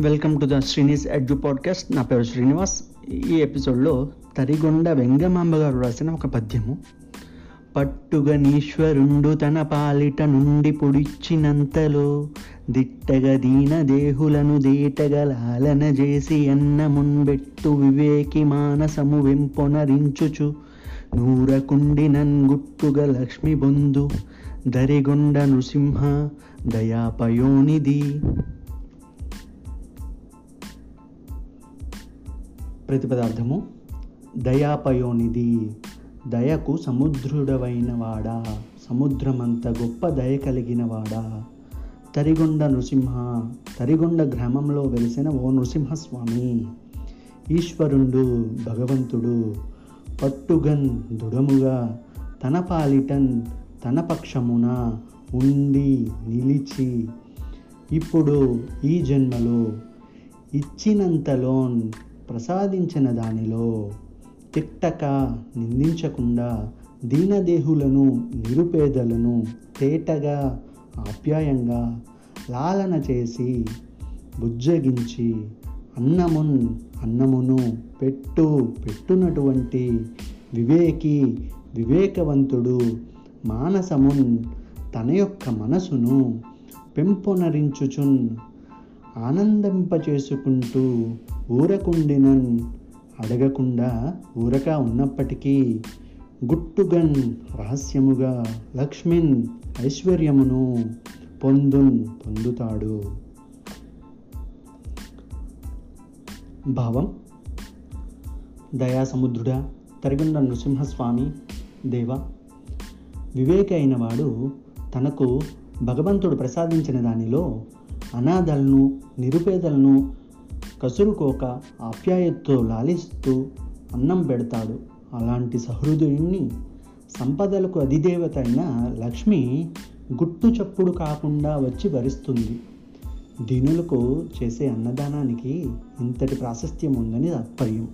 Welcome to the Srini's edu podcast. నా పేరు శ్రీనివాస్. ఈ ఎపిసోడ్లో తరిగొండ వెంగమాంబ గారు రాసిన ఒక పద్యము. పట్టుగనీశ్వరుండు తన పాలిట నుండి పొడిచ్చినంతలో దిట్టగ దీన దేహులను దేటగ చేసి చేసి అన్నమున్బెట్టు వివేకి మానసము వెంపొనరించుచు నూరకుండి నన్గుట్టుగ లక్ష్మి బొందు. దరిగొండ నృసింహ దయాపయోనిధి ప్రతిపదార్థము. దయాపయోనిది దయకు సముద్రుడవైన వాడా సముద్రమంత గొప్ప దయ కలిగిన వాడా తరిగొండ నృసింహ తరిగొండ గ్రామంలో వెలిసిన ఓ నృసింహస్వామి. ఈశ్వరుండు భగవంతుడు పట్టుగన్ దృఢముగా తన పాలిటన్ తన పక్షమున ఉండి నిలిచి ఇప్పుడు ఈ జన్మలో ఇచ్చినంతలోన్ ప్రసాదించిన దానిలో తిట్టక నిందించకుండా దీనదేహులను నిరుపేదలను తేటగా ఆప్యాయంగా లాలన చేసి బుజ్జగించి అన్నమున్ అన్నమును పెట్టు పెట్టునటువంటి వివేకి వివేకవంతుడు మానసమున్ తన యొక్క మనసును పెంపొనరించుచున్ ఆనందింపచేసుకుంటూ ఊరకుండినన్ అడగకుండా ఊరక ఉన్నప్పటికీ గుట్టుగన్ రహస్యముగా లక్ష్మిన్ ఐశ్వర్యమును పొందున్ పొందుతాడు. భావం దయాసముద్రుడా తరిగొండ నృసింహస్వామి దేవ వివేక అయినవాడు తనకు భగవంతుడు ప్రసాదించిన దానిలో అనాథలను నిరుపేదలను కసురుకోక ఆప్యాయతతో లాలిస్తూ అన్నం పెడతాడు. అలాంటి సహృదయుణ్ణి సంపదలకు అధిదేవత అయిన లక్ష్మి గుట్టు చప్పుడు కాకుండా వచ్చి భరిస్తుంది. దీనులకు చేసే అన్నదానానికి ఇంతటి ప్రాశస్త్యం ఉందని తాత్పర్యం